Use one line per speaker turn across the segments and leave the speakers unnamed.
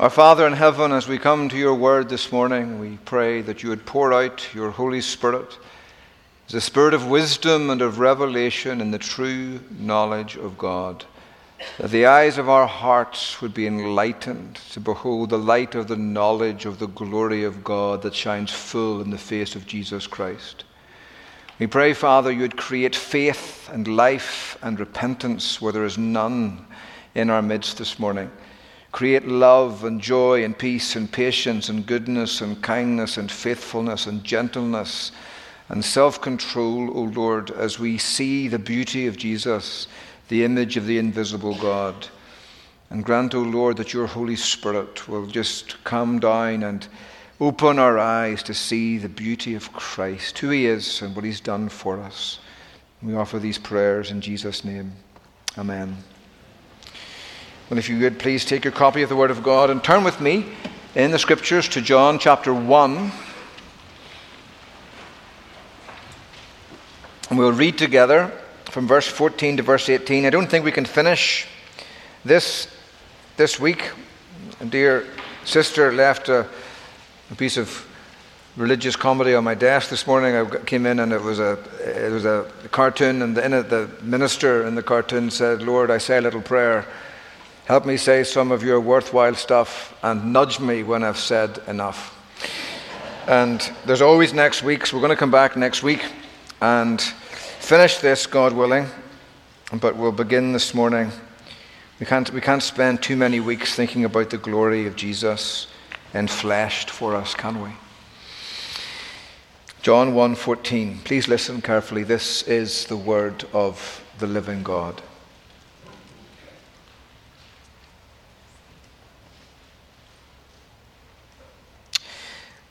Our Father in heaven, as we come to your word this morning, we pray that you would pour out your Holy Spirit a spirit of wisdom and of revelation in the true knowledge of God, that the eyes of our hearts would be enlightened to behold the light of the knowledge of the glory of God that shines full in the face of Jesus Christ. We pray, Father, you would create faith and life and repentance where there is none in our midst this morning create love and joy and peace and patience and goodness and kindness and faithfulness and gentleness and self control, O Lord, as we see the beauty of Jesus, the image of the invisible God. And grant, O Lord, that your Holy Spirit will just come down and open our eyes to see the beauty of Christ, who he is and what he's done for us. We offer these prayers in Jesus' name. Amen. Well, if you would please take your copy of the Word of God and turn with me in the Scriptures to John chapter 1. And we'll read together from verse 14 to verse 18. I don't think we can finish this this week. A dear sister left a, a piece of religious comedy on my desk this morning. I came in and it was a it was a cartoon, and in it the minister in the cartoon said, "Lord, I say a little prayer." Help me say some of your worthwhile stuff and nudge me when I've said enough. And there's always next week, so we're going to come back next week and finish this, God willing. But we'll begin this morning. We can't, we can't spend too many weeks thinking about the glory of Jesus enfleshed for us, can we? John 1:14. Please listen carefully. This is the word of the living God.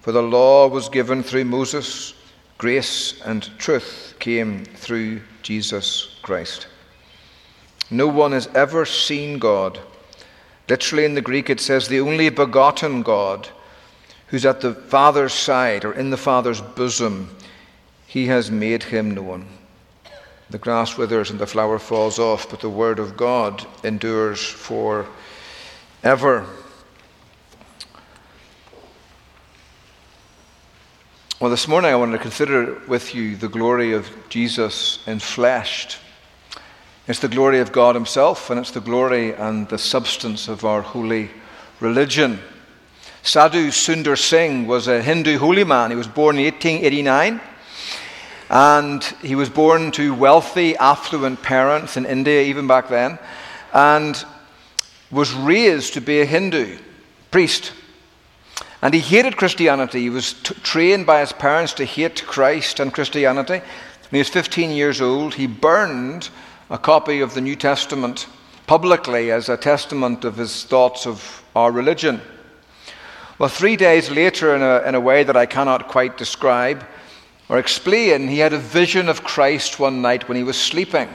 For the law was given through Moses, grace and truth came through Jesus Christ. No one has ever seen God. Literally in the Greek, it says the only begotten God who's at the Father's side or in the Father's bosom. He has made him known. The grass withers and the flower falls off, but the word of God endures for ever. Well, this morning I want to consider with you the glory of Jesus in enfleshed. It's the glory of God Himself, and it's the glory and the substance of our holy religion. Sadhu Sundar Singh was a Hindu holy man. He was born in 1889, and he was born to wealthy, affluent parents in India, even back then, and was raised to be a Hindu priest. And he hated Christianity. He was t- trained by his parents to hate Christ and Christianity. When he was 15 years old, he burned a copy of the New Testament publicly as a testament of his thoughts of our religion. Well, three days later, in a, in a way that I cannot quite describe or explain, he had a vision of Christ one night when he was sleeping.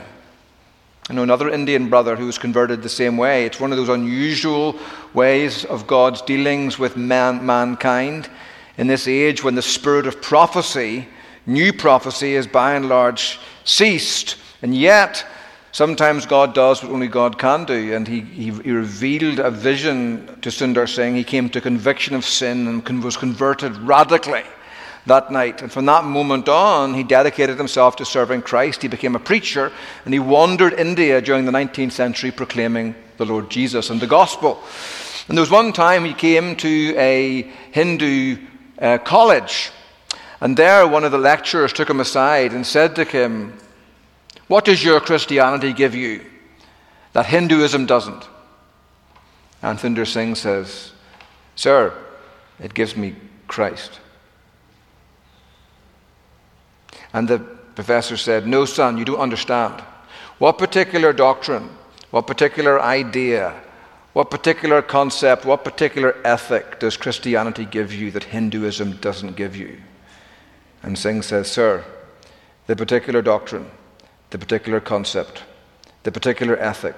I know another Indian brother who was converted the same way. It's one of those unusual ways of God's dealings with man, mankind in this age when the spirit of prophecy, new prophecy, is by and large ceased. And yet, sometimes God does what only God can do. And he, he, he revealed a vision to Sundar Singh. He came to conviction of sin and was converted radically that night. And from that moment on, he dedicated himself to serving Christ. He became a preacher and he wandered India during the 19th century proclaiming the Lord Jesus and the gospel. And there was one time he came to a Hindu uh, college, and there one of the lecturers took him aside and said to him, What does your Christianity give you that Hinduism doesn't? And Sundar Singh says, Sir, it gives me Christ. And the professor said, No, son, you don't understand. What particular doctrine, what particular idea, What particular concept, what particular ethic does Christianity give you that Hinduism doesn't give you? And Singh says, Sir, the particular doctrine, the particular concept, the particular ethic,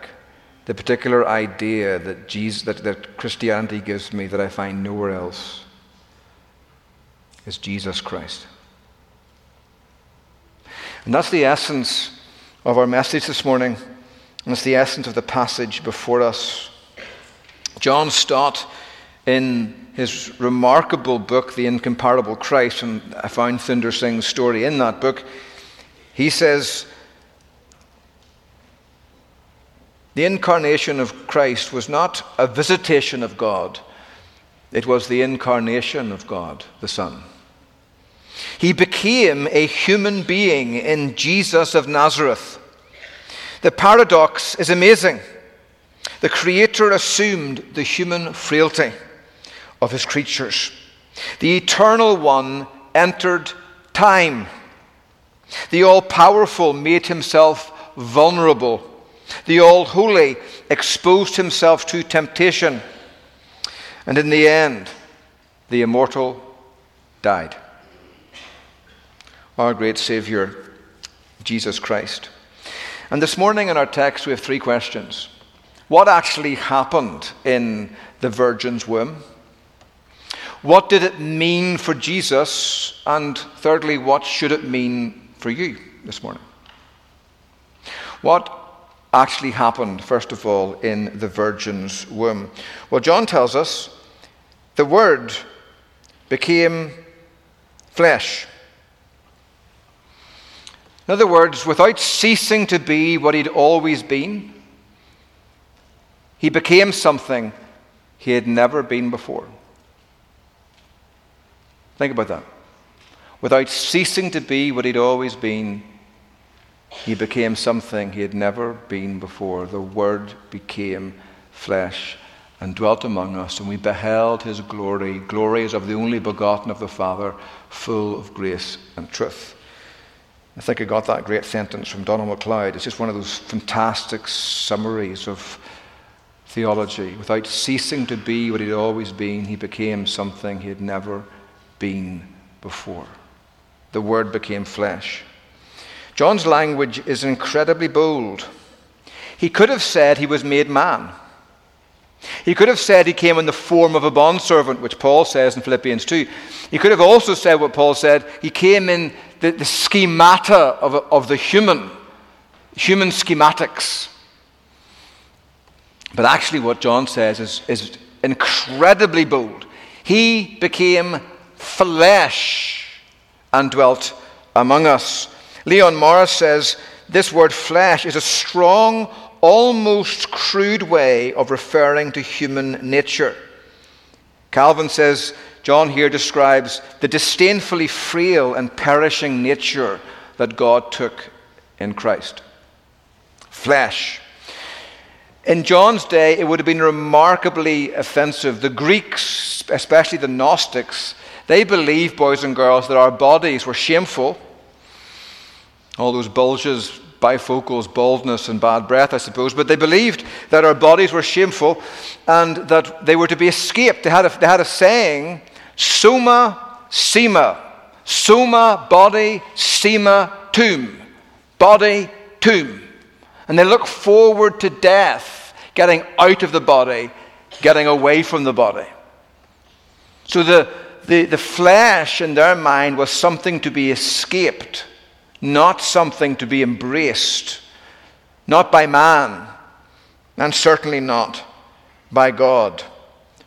the particular idea that, Jesus, that, that Christianity gives me that I find nowhere else is Jesus Christ. And that's the essence of our message this morning. And it's the essence of the passage before us. John Stott, in his remarkable book, The Incomparable Christ, and I found Sundar Singh's story in that book, he says, The incarnation of Christ was not a visitation of God, it was the incarnation of God, the Son. He became a human being in Jesus of Nazareth. The paradox is amazing. The Creator assumed the human frailty of His creatures. The Eternal One entered time. The All Powerful made Himself vulnerable. The All Holy exposed Himself to temptation. And in the end, the Immortal died. Our great Savior, Jesus Christ. And this morning in our text, we have three questions. What actually happened in the Virgin's womb? What did it mean for Jesus? And thirdly, what should it mean for you this morning? What actually happened, first of all, in the Virgin's womb? Well, John tells us the Word became flesh. In other words, without ceasing to be what he'd always been, he became something he had never been before. Think about that. Without ceasing to be what he'd always been, he became something he had never been before. The Word became flesh and dwelt among us, and we beheld his glory. As of the only begotten of the Father, full of grace and truth. I think I got that great sentence from Donald MacLeod. It's just one of those fantastic summaries of theology. Without ceasing to be what he'd always been, he became something he had never been before. The Word became flesh. John's language is incredibly bold. He could have said he was made man. He could have said he came in the form of a bondservant, which Paul says in Philippians 2. He could have also said what Paul said he came in the, the schemata of, of the human, human schematics. But actually, what John says is, is incredibly bold. He became flesh and dwelt among us. Leon Morris says this word flesh is a strong, almost crude way of referring to human nature. Calvin says John here describes the disdainfully frail and perishing nature that God took in Christ. Flesh. In John's day, it would have been remarkably offensive. The Greeks, especially the Gnostics, they believed, boys and girls, that our bodies were shameful. All those bulges, bifocals, baldness, and bad breath, I suppose. But they believed that our bodies were shameful and that they were to be escaped. They had a, they had a saying, soma, sema. Soma, body, sema, tomb. Body, tomb. And they look forward to death, getting out of the body, getting away from the body. So the, the, the flesh in their mind was something to be escaped, not something to be embraced, not by man, and certainly not by God.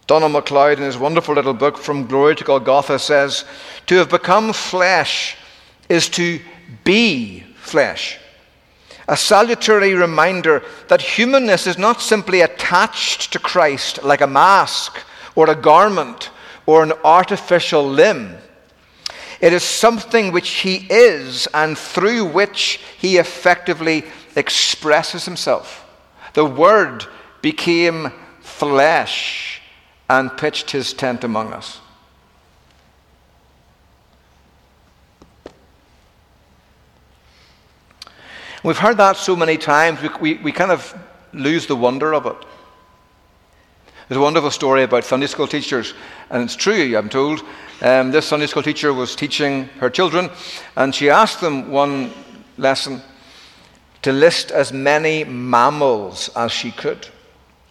Donald MacLeod, in his wonderful little book, From Glory to Golgotha, says, To have become flesh is to be flesh. A salutary reminder that humanness is not simply attached to Christ like a mask or a garment or an artificial limb. It is something which he is and through which he effectively expresses himself. The Word became flesh and pitched his tent among us. We've heard that so many times, we, we, we kind of lose the wonder of it. There's a wonderful story about Sunday school teachers, and it's true, I'm told. Um, this Sunday school teacher was teaching her children, and she asked them one lesson to list as many mammals as she could.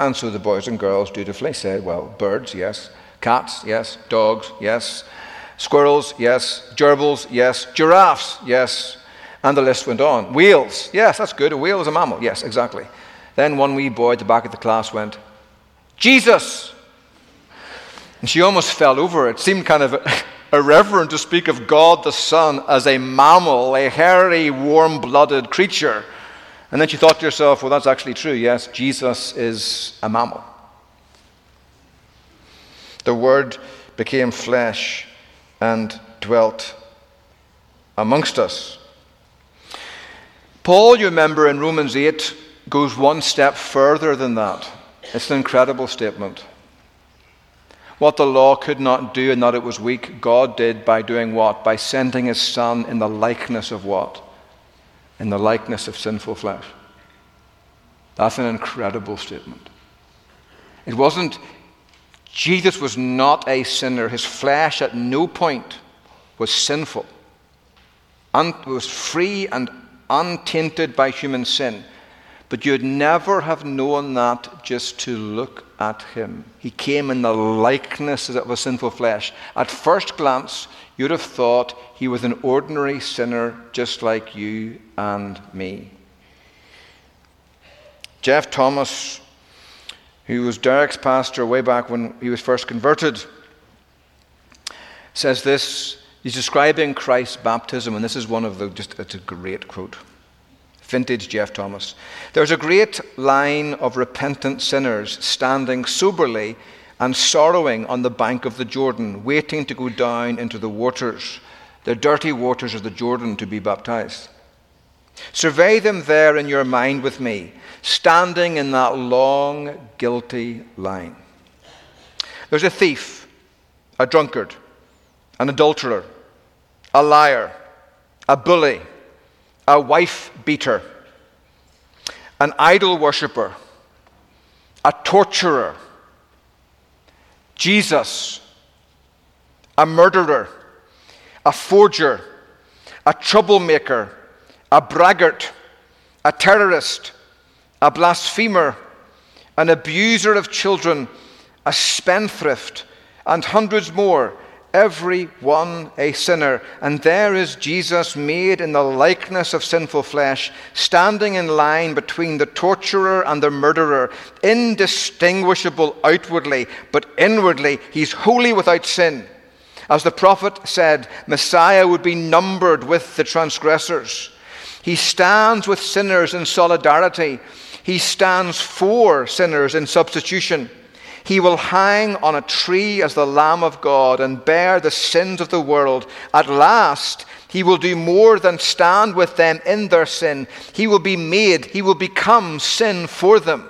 And so the boys and girls dutifully said, well, birds, yes. Cats, yes. Dogs, yes. Squirrels, yes. Gerbils, yes. Giraffes, yes. And the list went on. Whales, yes, that's good. A whale is a mammal. Yes, exactly. Then one wee boy at the back of the class went, Jesus! And she almost fell over. It seemed kind of irreverent to speak of God the Son as a mammal, a hairy, warm blooded creature. And then she thought to herself, well, that's actually true. Yes, Jesus is a mammal. The Word became flesh and dwelt amongst us. Paul, you remember in Romans 8, goes one step further than that. It's an incredible statement. What the law could not do and that it was weak, God did by doing what? By sending his Son in the likeness of what? in the likeness of sinful flesh. That's an incredible statement. It wasn't, Jesus was not a sinner. His flesh at no point was sinful, un, was free and untainted by human sin. But you'd never have known that just to look at him. He came in the likeness of a sinful flesh. At first glance, you'd have thought he was an ordinary sinner just like you and me. Geoff Thomas, who was Derek's pastor way back when he was first converted, says this. He's describing Christ's baptism, and this is one of the just, it's a great quote. Vintage Geoff Thomas. There's a great line of repentant sinners standing soberly and sorrowing on the bank of the Jordan, waiting to go down into the waters, the dirty waters of the Jordan, to be baptized. Survey them there in your mind with me, standing in that long, guilty line. There's a thief, a drunkard, an adulterer, a liar, a bully a wife beater, an idol worshiper, a torturer, Jesus, a murderer, a forger, a troublemaker, a braggart, a terrorist, a blasphemer, an abuser of children, a spendthrift, and hundreds more every one a sinner. And there is Jesus made in the likeness of sinful flesh, standing in line between the torturer and the murderer, indistinguishable outwardly, but inwardly he's wholly without sin. As the prophet said, Messiah would be numbered with the transgressors. He stands with sinners in solidarity. He stands for sinners in substitution. He will hang on a tree as the Lamb of God and bear the sins of the world. At last, he will do more than stand with them in their sin. He will be made, he will become sin for them.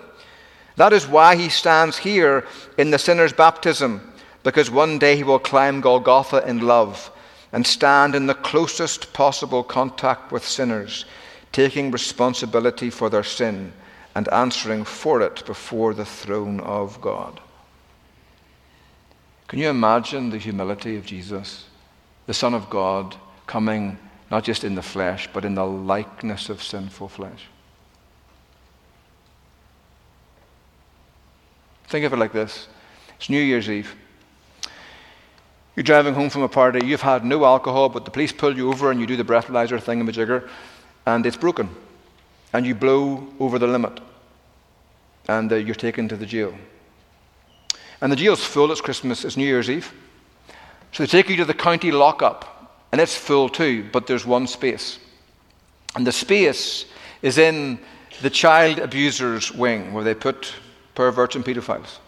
That is why he stands here in the sinner's baptism, because one day he will climb Golgotha in love and stand in the closest possible contact with sinners, taking responsibility for their sin and answering for it before the throne of God. Can you imagine the humility of Jesus, the Son of God, coming not just in the flesh, but in the likeness of sinful flesh? Think of it like this it's New Year's Eve. You're driving home from a party, you've had no alcohol, but the police pull you over and you do the breathalyzer thing in the jigger, and it's broken and you blow over the limit, and uh, you're taken to the jail. And the jail's full, it's Christmas, it's New Year's Eve. So they take you to the county lockup, and it's full too, but there's one space. And the space is in the child abusers' wing, where they put perverts and pedophiles.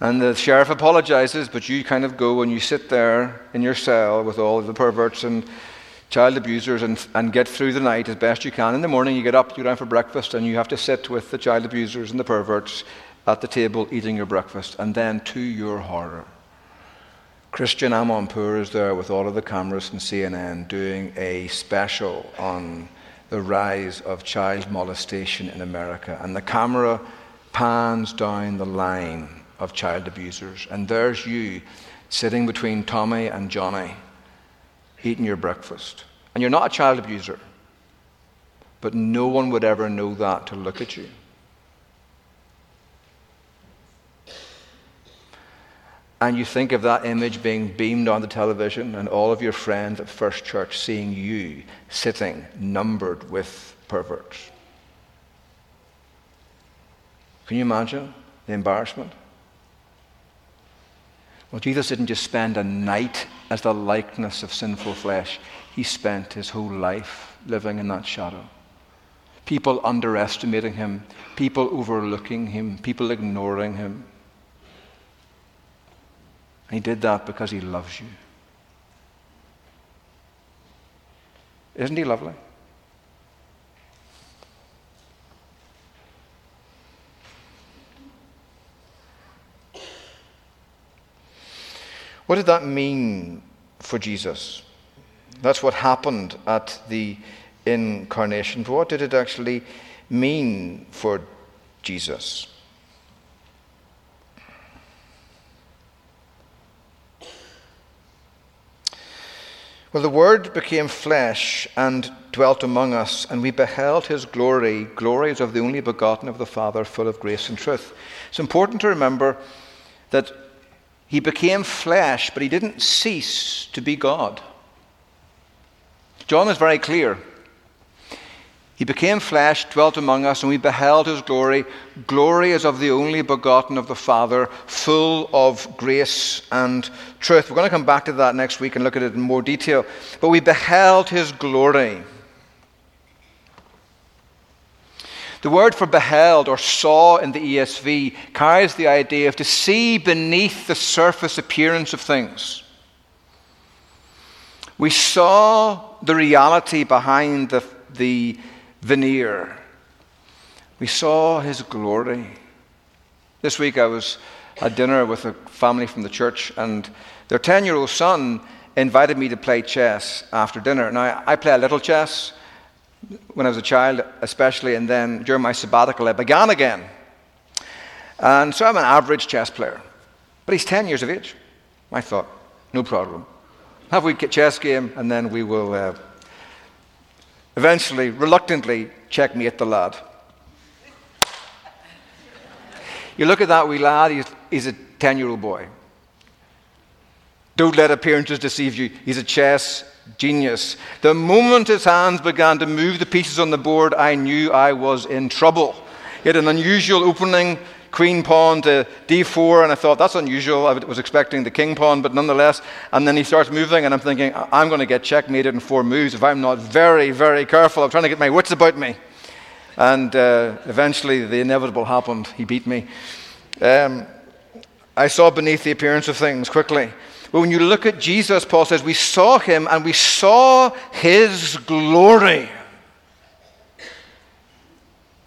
And the sheriff apologizes, but you kind of go and you sit there in your cell with all of the perverts and child abusers and, and get through the night as best you can. In the morning, you get up, you go down for breakfast, and you have to sit with the child abusers and the perverts at the table eating your breakfast. And then, to your horror, Christiane Amanpour is there with all of the cameras from CNN doing a special on the rise of child molestation in America. And the camera pans down the line of child abusers. And there's you sitting between Tommy and Johnny, eating your breakfast. And you're not a child abuser, but no one would ever know that to look at you. And you think of that image being beamed on the television and all of your friends at First Church seeing you sitting numbered with perverts. Can you imagine the embarrassment? Well, Jesus didn't just spend a night as the likeness of sinful flesh, he spent his whole life living in that shadow. People underestimating him, people overlooking him, people ignoring him. And he did that because he loves you. Isn't he lovely? What did that mean for Jesus? That's what happened at the incarnation. But what did it actually mean for Jesus? Well, the Word became flesh and dwelt among us, and we beheld his glory. glories of the only begotten of the Father, full of grace and truth. It's important to remember that he became flesh, but he didn't cease to be God. John is very clear. He became flesh, dwelt among us, and we beheld his glory. Glory is of the only begotten of the Father, full of grace and truth. We're going to come back to that next week and look at it in more detail. But we beheld his glory. The word for beheld or saw in the ESV carries the idea of to see beneath the surface appearance of things. We saw the reality behind the, the veneer. We saw his glory. This week I was at dinner with a family from the church, and their 10 year old son invited me to play chess after dinner. Now, I play a little chess when I was a child, especially, and then during my sabbatical, I began again. And so I'm an average chess player. But he's 10 years of age. I thought, no problem. Have we chess game, and then we will uh, eventually, reluctantly, checkmate the lad. You look at that wee lad, he's, he's a 10 year old boy. Don't let appearances deceive you. He's a chess genius. The moment his hands began to move the pieces on the board, I knew I was in trouble. He had an unusual opening, queen pawn to d4, and I thought, that's unusual. I was expecting the king pawn, but nonetheless. And then he starts moving, and I'm thinking, I'm going to get checkmated in four moves if I'm not very, very careful. I'm trying to get my wits about me. And uh, eventually, the inevitable happened. He beat me. Um, I saw beneath the appearance of things quickly. But when you look at Jesus, Paul says, we saw him and we saw his glory.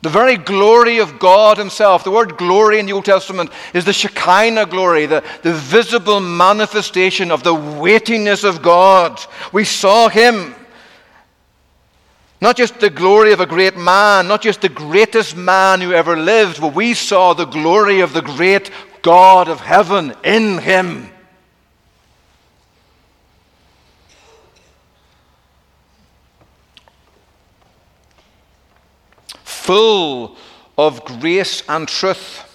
The very glory of God Himself. The word glory in the Old Testament is the Shekinah glory, the, the visible manifestation of the weightiness of God. We saw Him. Not just the glory of a great man, not just the greatest man who ever lived, but we saw the glory of the great God of heaven in Him. Full of grace and truth.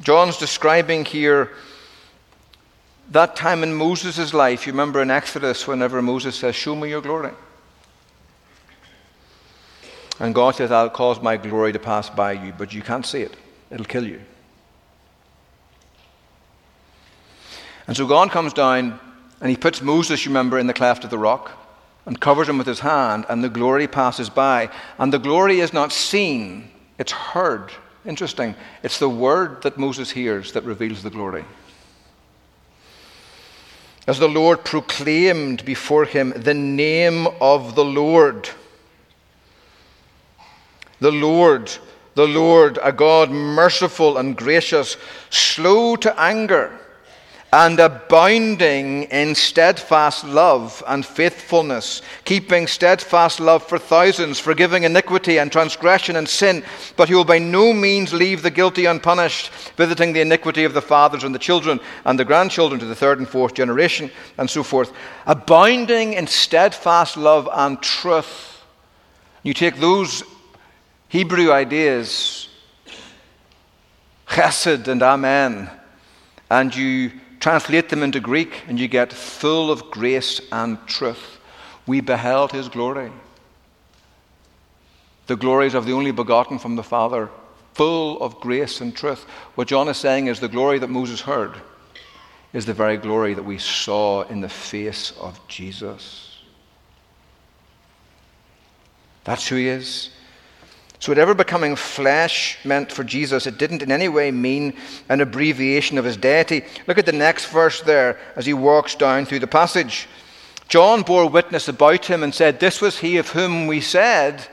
John's describing here that time in Moses' life. You remember in Exodus, whenever Moses says, Show me your glory. And God says, I'll cause my glory to pass by you, but you can't see it. It'll kill you. And so God comes down and he puts Moses, you remember, in the cleft of the rock and covers him with his hand, and the glory passes by. And the glory is not seen, it's heard. Interesting. It's the word that Moses hears that reveals the glory. As the Lord proclaimed before him the name of the Lord. The Lord, the Lord, a God merciful and gracious, slow to anger and abounding in steadfast love and faithfulness, keeping steadfast love for thousands, forgiving iniquity and transgression and sin. But he will by no means leave the guilty unpunished, visiting the iniquity of the fathers and the children and the grandchildren to the third and fourth generation, and so forth. Abounding in steadfast love and truth. You take those Hebrew ideas, chesed and amen, and you Translate them into Greek, and you get full of grace and truth. We beheld his glory. The glories of the only begotten from the Father, full of grace and truth. What John is saying is the glory that Moses heard is the very glory that we saw in the face of Jesus. That's who he is. So, whatever becoming flesh meant for Jesus, it didn't in any way mean an abbreviation of his deity. Look at the next verse there as he walks down through the passage. John bore witness about him and said, This was he of whom we said,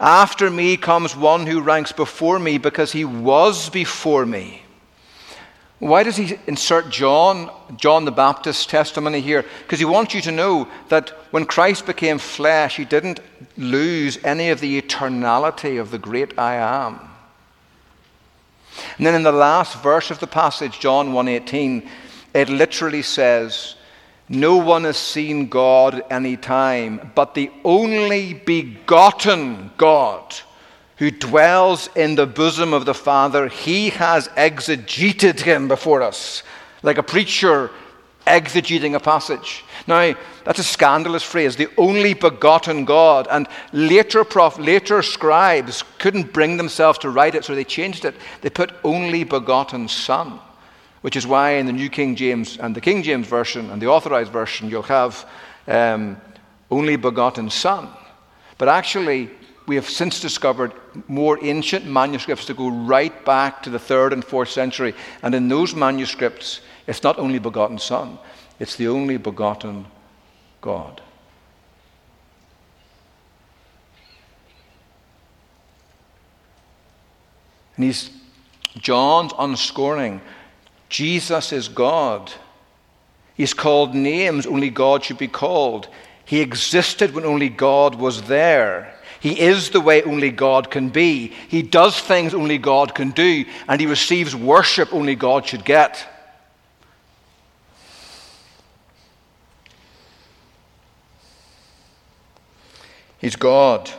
After me comes one who ranks before me because he was before me. Why does he insert John, John the Baptist's testimony here? Because he wants you to know that when Christ became flesh, he didn't lose any of the eternality of the great I am. And then in the last verse of the passage, John 1:18, it literally says, "No one has seen God any time, but the only begotten God." Who dwells in the bosom of the Father, he has exegeted him before us, like a preacher exegeting a passage. Now, that's a scandalous phrase, the only begotten God. And later, prof, later scribes couldn't bring themselves to write it, so they changed it. They put only begotten Son, which is why in the New King James and the King James Version and the Authorized Version, you'll have um, only begotten Son. But actually, we have since discovered more ancient manuscripts that go right back to the third and fourth century. And in those manuscripts, it's not only begotten Son, it's the only begotten God. And he's John's unscoring Jesus is God. He's called names only God should be called. He existed when only God was there. He is the way only God can be. He does things only God can do. And he receives worship only God should get. He's God.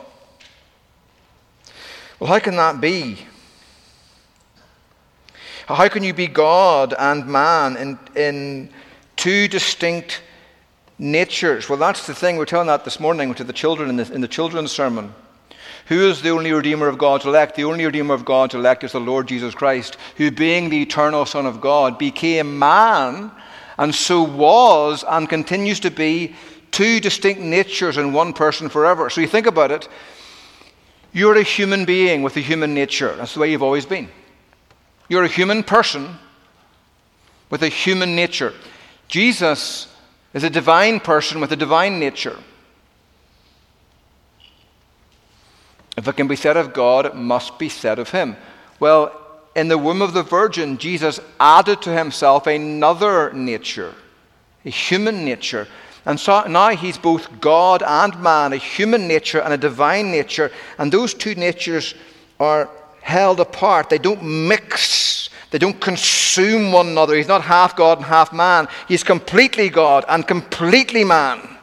Well, how can that be? How can you be God and man in, in two distinct natures. Well, that's the thing. We're telling that this morning to the children in the, in the children's sermon. Who is the only Redeemer of God's elect? The only Redeemer of God's elect is the Lord Jesus Christ, who, being the eternal Son of God, became man, and so was and continues to be two distinct natures in one person forever. So you think about it. You're a human being with a human nature. That's the way you've always been. You're a human person with a human nature. Jesus is a divine person with a divine nature. If it can be said of God, it must be said of him. Well, in the womb of the Virgin, Jesus added to himself another nature, a human nature. And so now he's both God and man, a human nature and a divine nature. And those two natures are held apart, they don't mix they don't consume one another. He's not half God and half man. He's completely God and completely man.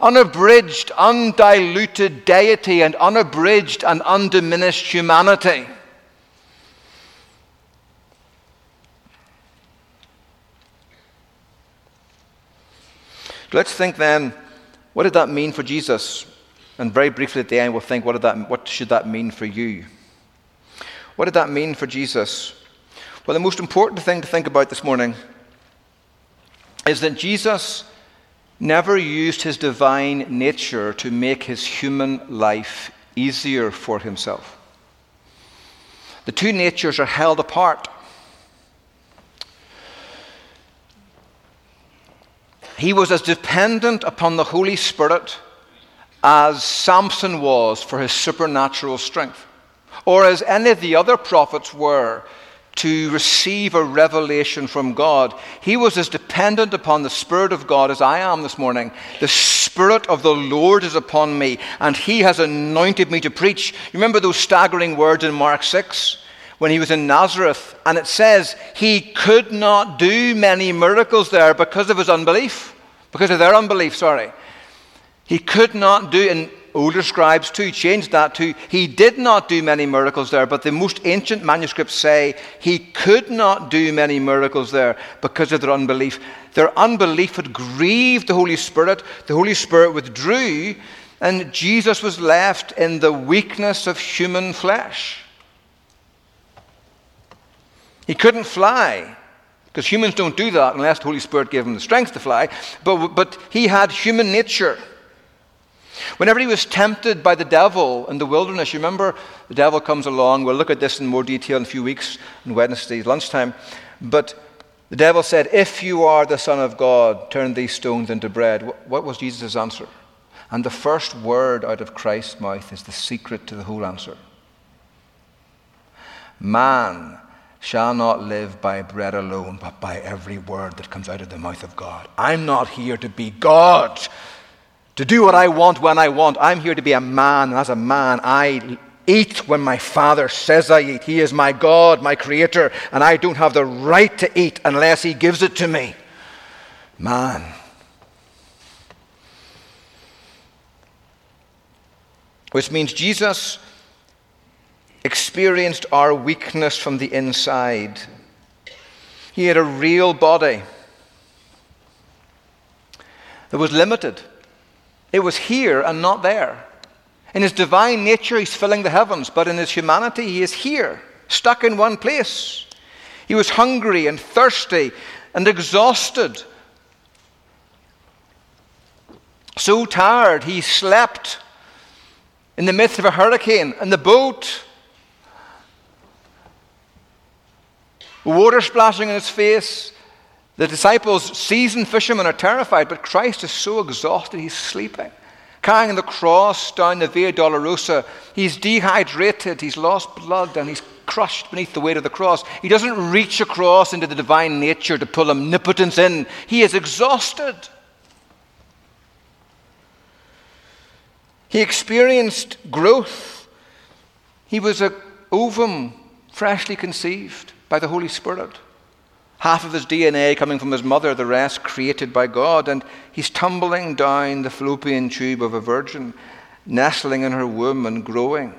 Unabridged, undiluted deity and unabridged and undiminished humanity. Let's think then, what did that mean for Jesus? And very briefly at the end, we'll think, what, did that, what should that mean for you? What did that mean for Jesus? Well, the most important thing to think about this morning is that Jesus never used his divine nature to make his human life easier for himself. The two natures are held apart. He was as dependent upon the Holy Spirit as Samson was for his supernatural strength, or as any of the other prophets were to receive a revelation from God. He was as dependent upon the Spirit of God as I am this morning. The Spirit of the Lord is upon me, and He has anointed me to preach. You remember those staggering words in Mark 6? When he was in Nazareth, and it says he could not do many miracles there because of his unbelief, because of their unbelief, sorry. He could not do, and older scribes too changed that to he did not do many miracles there, but the most ancient manuscripts say he could not do many miracles there because of their unbelief. Their unbelief had grieved the Holy Spirit. The Holy Spirit withdrew, and Jesus was left in the weakness of human flesh. He couldn't fly. Because humans don't do that unless the Holy Spirit gave him the strength to fly. But, but he had human nature. Whenever he was tempted by the devil in the wilderness, you remember the devil comes along. We'll look at this in more detail in a few weeks on Wednesday lunchtime. But the devil said, If you are the Son of God, turn these stones into bread. What was Jesus' answer? And the first word out of Christ's mouth is the secret to the whole answer. Man shall not live by bread alone, but by every word that comes out of the mouth of God. I'm not here to be God to do what I want when I want. I'm here to be a man, and as a man, I eat when my Father says I eat. He is my God, my Creator, and I don't have the right to eat unless He gives it to me. Man. Which means Jesus experienced our weakness from the inside. He had a real body that was limited. It was here and not there. In his divine nature, he's filling the heavens, but in his humanity, he is here, stuck in one place. He was hungry and thirsty and exhausted. So tired, he slept in the midst of a hurricane in the boat. Water splashing in his face, the disciples, seasoned fishermen, are terrified, but Christ is so exhausted, he's sleeping. Carrying the cross down the Via Dolorosa, he's dehydrated, he's lost blood, and he's crushed beneath the weight of the cross. He doesn't reach across into the divine nature to pull omnipotence in, he is exhausted. He experienced growth. He was a ovum freshly conceived by the Holy Spirit half of his DNA coming from his mother, the rest created by God. And he's tumbling down the fallopian tube of a virgin, nestling in her womb and growing,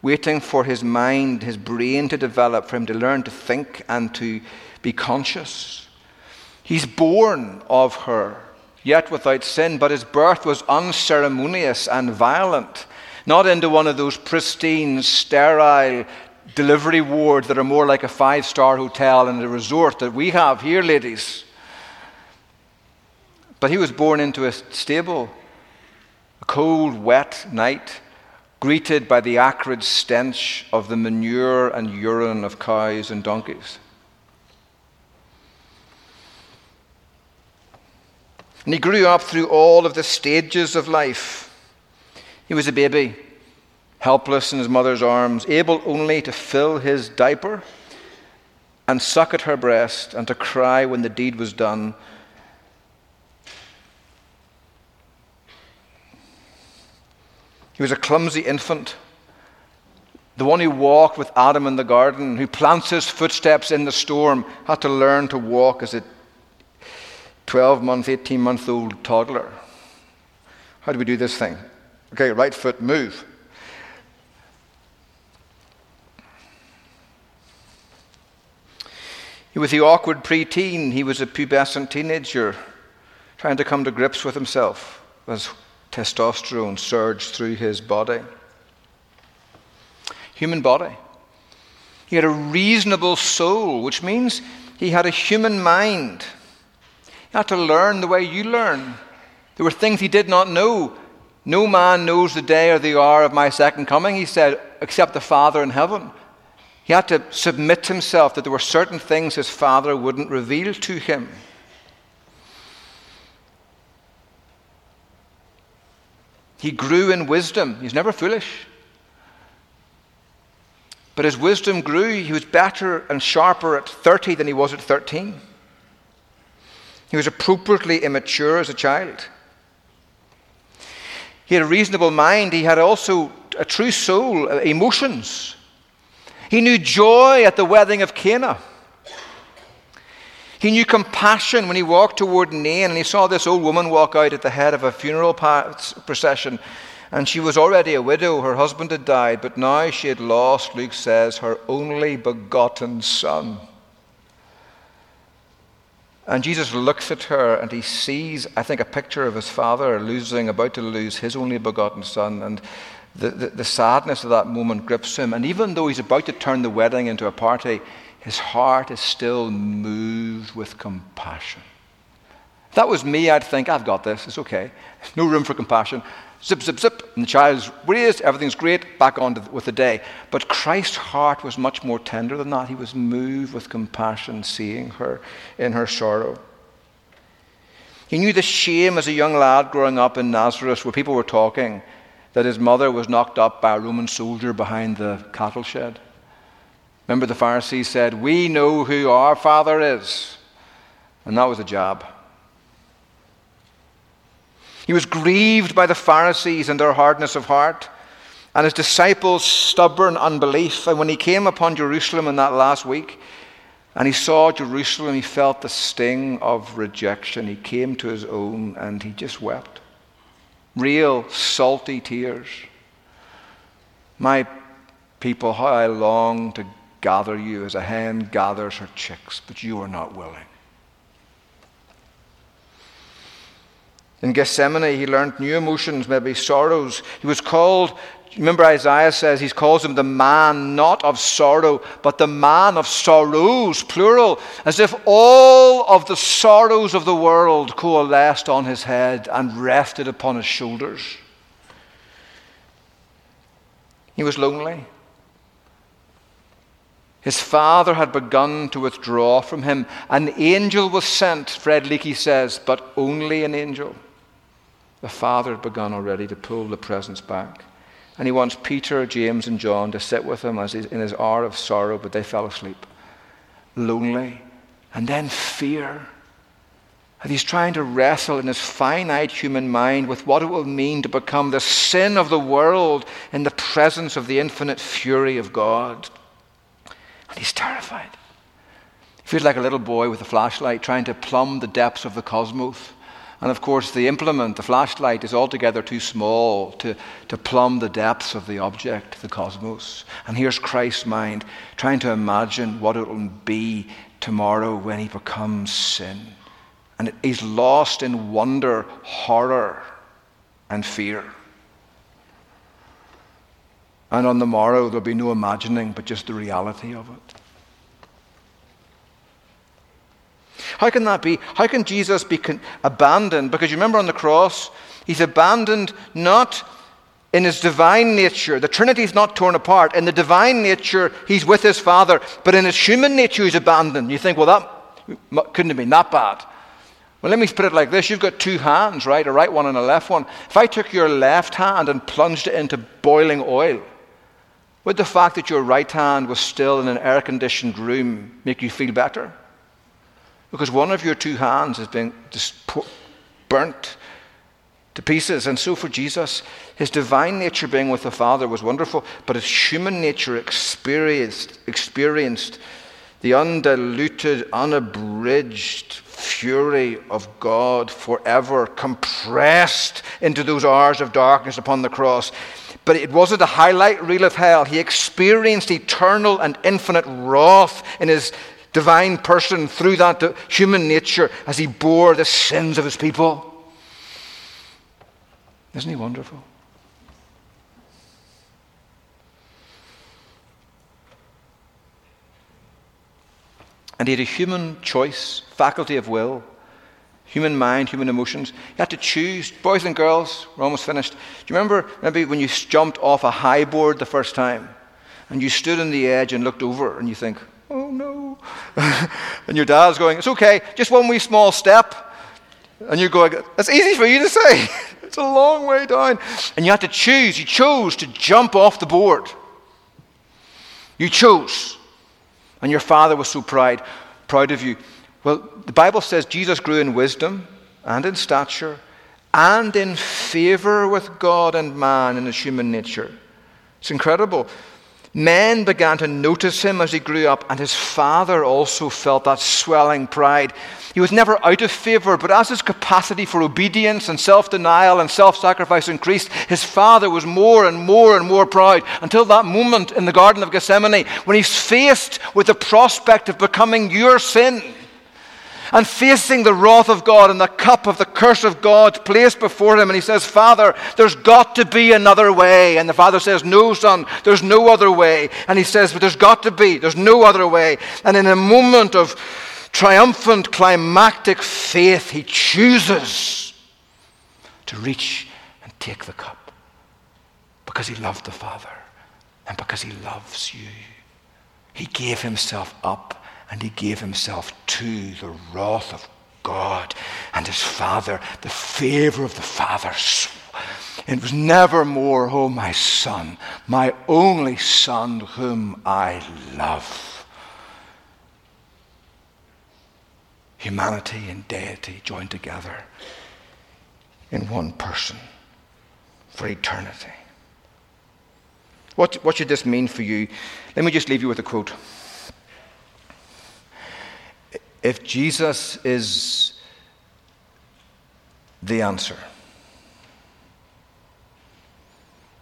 waiting for his mind, his brain to develop, for him to learn to think and to be conscious. He's born of her, yet without sin, but his birth was unceremonious and violent. Not into one of those pristine, sterile, delivery wards that are more like a five star hotel and a resort that we have here, ladies. But he was born into a stable, a cold, wet night, greeted by the acrid stench of the manure and urine of cows and donkeys. And he grew up through all of the stages of life. He was a baby helpless in his mother's arms, able only to fill his diaper and suck at her breast and to cry when the deed was done. He was a clumsy infant, the one who walked with Adam in the garden, who plants his footsteps in the storm, had to learn to walk as a 12 month, 18 month old toddler. How do we do this thing? Okay, right foot, move. He was the awkward preteen. He was a pubescent teenager trying to come to grips with himself as testosterone surged through his body. Human body. He had a reasonable soul, which means he had a human mind. He had to learn the way you learn. There were things he did not know. No man knows the day or the hour of my second coming, he said, except the Father in heaven. He had to submit himself that there were certain things his father wouldn't reveal to him. He grew in wisdom. He's never foolish. But his wisdom grew. He was better and sharper at 30 than he was at 13. He was appropriately immature as a child. He had a reasonable mind. He had also a true soul, uh, emotions. He knew joy at the wedding of Cana. He knew compassion when he walked toward Nain and he saw this old woman walk out at the head of a funeral procession. And she was already a widow. Her husband had died, but now she had lost, Luke says, her only begotten son. And Jesus looks at her and he sees, I think, a picture of his father losing, about to lose his only begotten son. And the, the, the, sadness of that moment grips him. And even though he's about to turn the wedding into a party, his heart is still moved with compassion. If that was me, I'd think, I've got this, it's okay. There's No room for compassion. Zip, zip, zip, and the child's raised, everything's great, back on to, with the day. But Christ's heart was much more tender than that. He was moved with compassion, seeing her in her sorrow. He knew the shame as a young lad growing up in Nazareth, where people were talking that his mother was knocked up by a Roman soldier behind the cattle shed. Remember, the Pharisees said, We know who our father is. And that was a jab. He was grieved by the Pharisees and their hardness of heart, and his disciples' stubborn unbelief. And when he came upon Jerusalem in that last week, and he saw Jerusalem, he felt the sting of rejection. He came to his own and he just wept. Real salty tears. My people, how I long to gather you as a hen gathers her chicks, but you are not willing. In Gethsemane, he learned new emotions, maybe sorrows. He was called, remember Isaiah says, he calls him the man not of sorrow, but the man of sorrows, plural, as if all of the sorrows of the world coalesced on his head and rested upon his shoulders. He was lonely. His father had begun to withdraw from him. An angel was sent, Fred Leahy says, but only an angel. The Father had begun already to pull the presence back. And he wants Peter, James, and John to sit with him as in his hour of sorrow, but they fell asleep. Lonely. And then fear. And he's trying to wrestle in his finite human mind with what it will mean to become the sin of the world in the presence of the infinite fury of God. And he's terrified. He feels like a little boy with a flashlight trying to plumb the depths of the cosmos. And of course, the implement, the flashlight, is altogether too small to, to plumb the depths of the object, the cosmos. And here's Christ's mind trying to imagine what it will be tomorrow when he becomes sin. And he's lost in wonder, horror, and fear. And on the morrow, there'll be no imagining, but just the reality of it. How can that be? How can Jesus be con- abandoned? Because you remember on the cross, he's abandoned not in his divine nature. The Trinity is not torn apart. In the divine nature, he's with his Father. But in his human nature, he's abandoned. You think, well, that couldn't have been that bad. Well, let me put it like this. You've got two hands, right? A right one and a left one. If I took your left hand and plunged it into boiling oil, would the fact that your right hand was still in an air conditioned room make you feel better? Because one of your two hands has been burnt to pieces. And so for Jesus, his divine nature being with the Father was wonderful, but his human nature experienced, experienced the undiluted, unabridged fury of God forever, compressed into those hours of darkness upon the cross. But it wasn't a highlight reel of hell. He experienced eternal and infinite wrath in his divine person through that human nature as he bore the sins of his people. Isn't he wonderful? And he had a human choice, faculty of will, human mind, human emotions. You had to choose. Boys and girls, we're almost finished. Do you remember maybe when you jumped off a high board the first time and you stood on the edge and looked over and you think, oh no. and your dad's going, it's okay, just one wee small step. And you're going, that's easy for you to say. it's a long way down. And you had to choose. You chose to jump off the board. You chose. And your father was so proud, proud of you. Well, the Bible says Jesus grew in wisdom and in stature and in favor with God and man in his human nature. It's incredible. Men began to notice him as he grew up, and his father also felt that swelling pride. He was never out of favor, but as his capacity for obedience and self denial and self sacrifice increased, his father was more and more and more proud until that moment in the Garden of Gethsemane when he's faced with the prospect of becoming your sin and facing the wrath of God and the cup of the curse of God placed before him. And he says, Father, there's got to be another way. And the father says, No, son, there's no other way. And he says, But there's got to be, there's no other way. And in a moment of triumphant, climactic faith, he chooses to reach and take the cup because he loved the Father and because he loves you. He gave himself up and he gave himself to the wrath of God and his Father, the favor of the Father. It was never more, oh, my son, my only son, whom I love. Humanity and deity joined together in one person for eternity. What, what should this mean for you? Let me just leave you with a quote. If Jesus is the answer,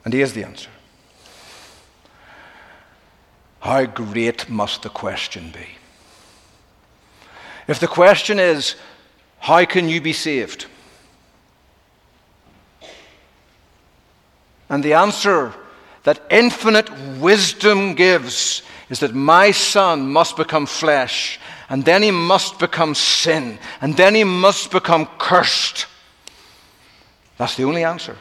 and He is the answer, how great must the question be? If the question is, how can you be saved? And the answer that infinite wisdom gives is that my son must become flesh and then he must become sin, and then he must become cursed. That's the only answer.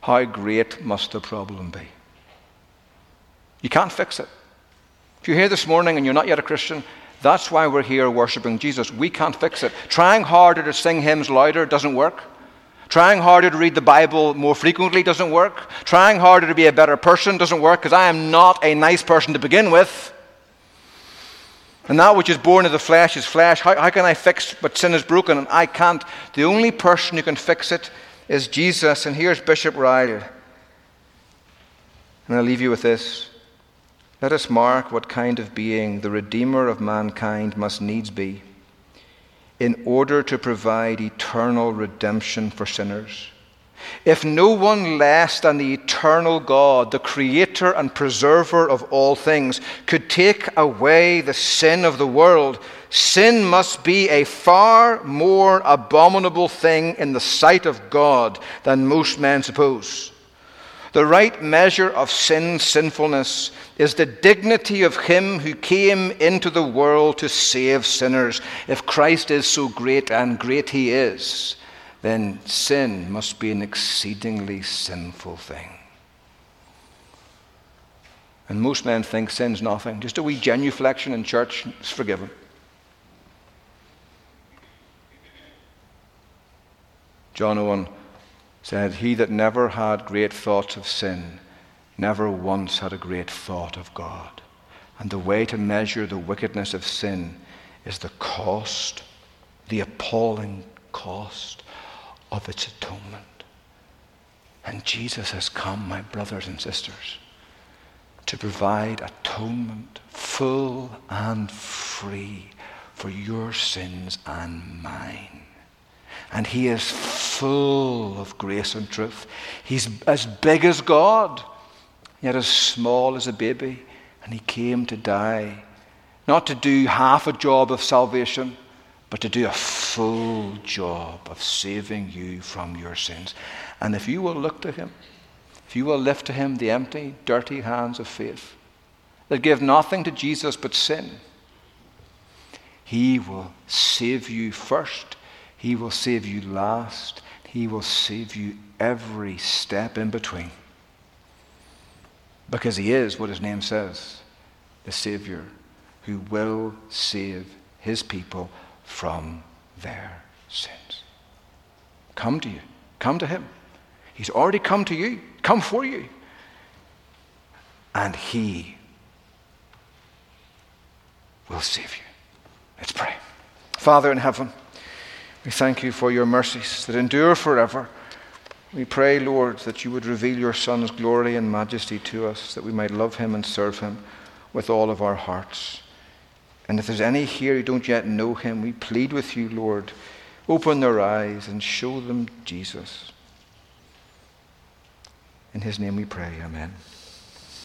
How great must the problem be? You can't fix it. If you're here this morning and you're not yet a Christian, that's why we're here worshiping Jesus. We can't fix it. Trying harder to sing hymns louder doesn't work. Trying harder to read the Bible more frequently doesn't work. Trying harder to be a better person doesn't work because I am not a nice person to begin with. And that which is born of the flesh is flesh. How, how can I fix what sin is broken? And I can't. The only person who can fix it is Jesus. And here's Bishop Ryle. And I'll leave you with this. Let us mark what kind of being the Redeemer of mankind must needs be in order to provide eternal redemption for sinners. If no one less than the eternal God, the creator and preserver of all things, could take away the sin of the world, sin must be a far more abominable thing in the sight of God than most men suppose. The right measure of sin's sinfulness is the dignity of him who came into the world to save sinners. If Christ is so great, and great he is, then sin must be an exceedingly sinful thing. And most men think sin's nothing. Just a wee genuflection in church is forgiven. John Owen said, He that never had great thoughts of sin never once had a great thought of God. And the way to measure the wickedness of sin is the cost, the appalling cost of its atonement. And Jesus has come, my brothers and sisters, to provide atonement, full and free, for your sins and mine. And he is full of grace and truth. He's as big as God, yet as small as a baby. And he came to die, not to do half a job of salvation, but to do a full job of saving you from your sins. And if you will look to Him, if you will lift to Him the empty, dirty hands of faith that give nothing to Jesus but sin, He will save you first, He will save you last, He will save you every step in between. Because He is what His name says the Savior who will save His people from their sins. Come to you. Come to Him. He's already come to you, come for you. and He will save you. Let's pray. Father in heaven, we thank you for your mercies that endure forever. We pray, Lord, that you would reveal your Son's glory and majesty to us, that we might love him and serve him with all of our hearts. And if there's any here who don't yet know him, we plead with you, Lord, open their eyes and show them Jesus. In his name we pray, Amen.